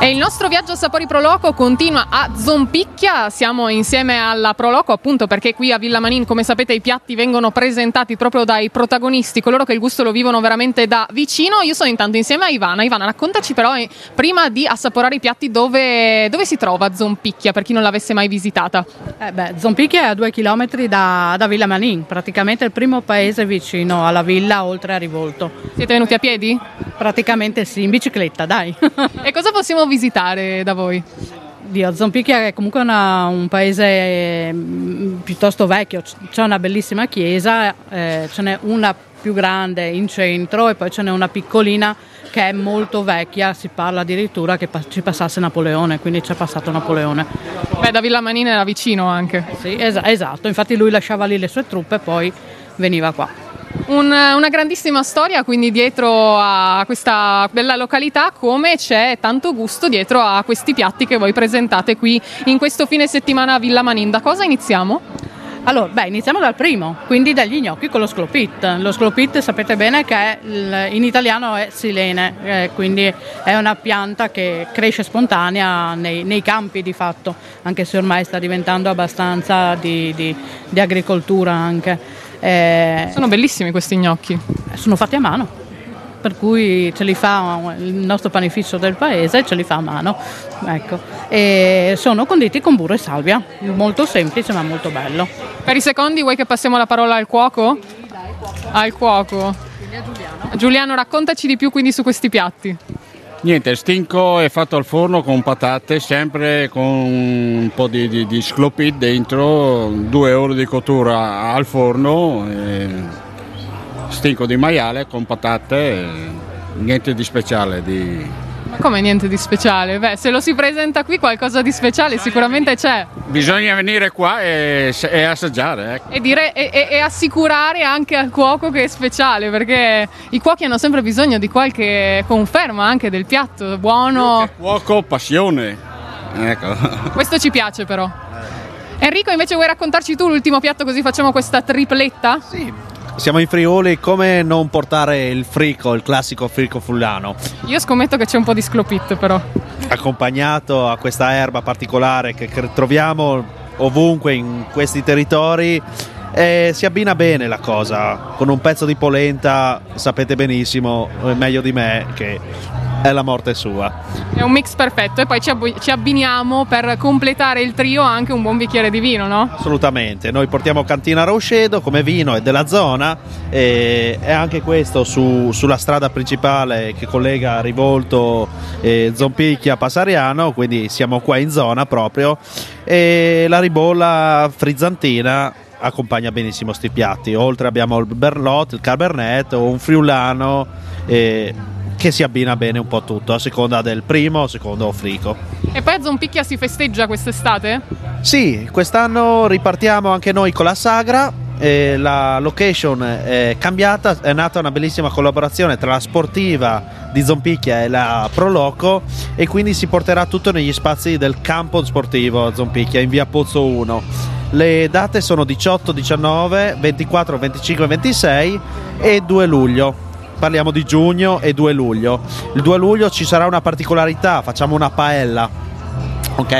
E il nostro viaggio a Sapori Pro Loco continua a Zompicchia. Siamo insieme alla Pro Loco appunto perché qui a Villa Manin, come sapete, i piatti vengono presentati proprio dai protagonisti, coloro che il gusto lo vivono veramente da vicino. Io sono intanto insieme a Ivana. Ivana, raccontaci però eh, prima di assaporare i piatti dove, dove si trova Zompicchia per chi non l'avesse mai visitata. Eh beh, Zompicchia è a due chilometri da, da Villa Manin, praticamente il primo paese vicino alla villa oltre a Rivolto. Siete venuti a piedi? Praticamente sì, in bicicletta, dai. e cosa possiamo visitare da voi? Dio, Zompicchia è comunque una, un paese mm, piuttosto vecchio, c'è una bellissima chiesa, eh, ce n'è una più grande in centro e poi ce n'è una piccolina che è molto vecchia, si parla addirittura che ci passasse Napoleone, quindi c'è passato Napoleone. Beh, da Villa Manina era vicino anche. Sì, es- esatto, infatti lui lasciava lì le sue truppe e poi veniva qua. Un, una grandissima storia quindi dietro a questa bella località come c'è tanto gusto dietro a questi piatti che voi presentate qui in questo fine settimana a Villa Manin. Da cosa iniziamo? Allora, beh, iniziamo dal primo, quindi dagli gnocchi con lo sclopit. Lo sclopit sapete bene che in italiano è silene, eh, quindi è una pianta che cresce spontanea nei, nei, campi di fatto, anche se ormai sta diventando abbastanza di, di, di agricoltura anche. Eh, sono bellissimi questi gnocchi. Sono fatti a mano, per cui ce li fa il nostro panificio del paese, ce li fa a mano. Ecco. E sono conditi con burro e salvia, molto semplice ma molto bello. Per i secondi vuoi che passiamo la parola al cuoco? Al cuoco. Giuliano. Giuliano, raccontaci di più quindi su questi piatti. Niente, stinco è fatto al forno con patate, sempre con un po' di, di, di sclopit dentro, due ore di cottura al forno, stinco di maiale con patate, niente di speciale. Di... Come niente di speciale? Beh, se lo si presenta qui qualcosa di speciale bisogna sicuramente c'è. Bisogna venire qua e, e assaggiare. Ecco. E, dire, e, e, assicurare anche al cuoco che è speciale, perché i cuochi hanno sempre bisogno di qualche conferma anche del piatto buono. Cuoco, passione. Ecco. Questo ci piace però. Enrico, invece vuoi raccontarci tu l'ultimo piatto così facciamo questa tripletta? Sì, siamo in Friuli, come non portare il frico, il classico frico fullano? Io scommetto che c'è un po' di sclopit però. Accompagnato a questa erba particolare che troviamo ovunque in questi territori e si abbina bene la cosa con un pezzo di polenta sapete benissimo meglio di me che è la morte sua. È un mix perfetto e poi ci, ab- ci, abbiniamo per completare il trio anche un buon bicchiere di vino, no? Assolutamente, noi portiamo Cantina Rochedo come vino è della zona e, e anche questo su, sulla strada principale che collega Rivolto, e Zompicchia, Passariano, quindi siamo qua in zona proprio e la ribolla frizzantina accompagna benissimo questi piatti, oltre abbiamo il Berlot, il Cabernet o un Friulano. E che si abbina bene un po' tutto, a seconda del primo o secondo frico. E poi a Zompicchia si festeggia quest'estate? Sì, quest'anno ripartiamo anche noi con la sagra. La location è cambiata, è nata una bellissima collaborazione tra la sportiva di Zompicchia e la Proloco e quindi si porterà tutto negli spazi del campo sportivo a Zompicchia in via Pozzo 1. Le date sono 18, 19, 24, 25 26 e 2 luglio parliamo di giugno e 2 luglio. Il 2 luglio ci sarà una particolarità, facciamo una paella. Ok,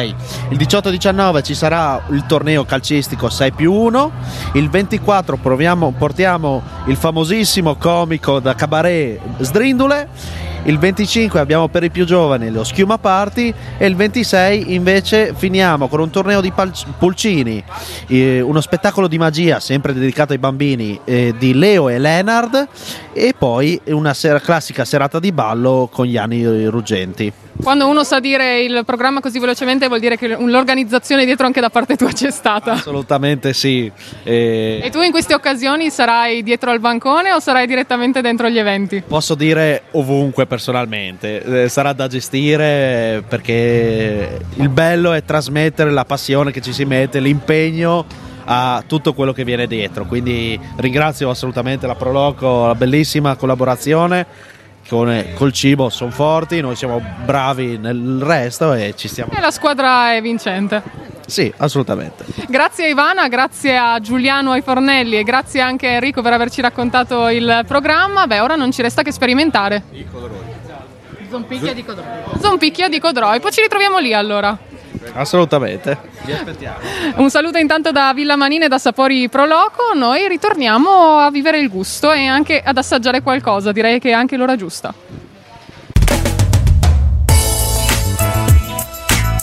il 18-19 ci sarà il torneo calcistico 6 più 1, il 24 proviamo, portiamo il famosissimo comico da cabaret Sdrindule il 25 abbiamo per i più giovani lo Schiuma Party e il 26 invece finiamo con un torneo di pulcini, eh, uno spettacolo di magia sempre dedicato ai bambini eh, di Leo e Leonard e poi una sera, classica serata di ballo con gli anni ruggenti. Quando uno sa dire il programma così velocemente vuol dire che l'organizzazione dietro anche da parte tua c'è stata. Assolutamente sì. E... e tu in queste occasioni sarai dietro al bancone o sarai direttamente dentro gli eventi? Posso dire ovunque personalmente, eh, sarà da gestire perché il bello è trasmettere la passione che ci si mette, l'impegno a tutto quello che viene dietro. Quindi ringrazio assolutamente la Proloco, la bellissima collaborazione con, col cibo sono forti, noi siamo bravi nel resto e ci stiamo. E la squadra è vincente. Sì, assolutamente. Grazie a Ivana, grazie a Giuliano ai Fornelli e grazie anche a Enrico per averci raccontato il programma. Beh, ora non ci resta che sperimentare. Zompicchia di Codroi. Zompicchia di Codroi. Poi ci ritroviamo lì allora. Assolutamente. Vi aspettiamo. Un saluto intanto da Villa Manina e da Sapori Proloco. Noi ritorniamo a vivere il gusto e anche ad assaggiare qualcosa. Direi che è anche l'ora giusta.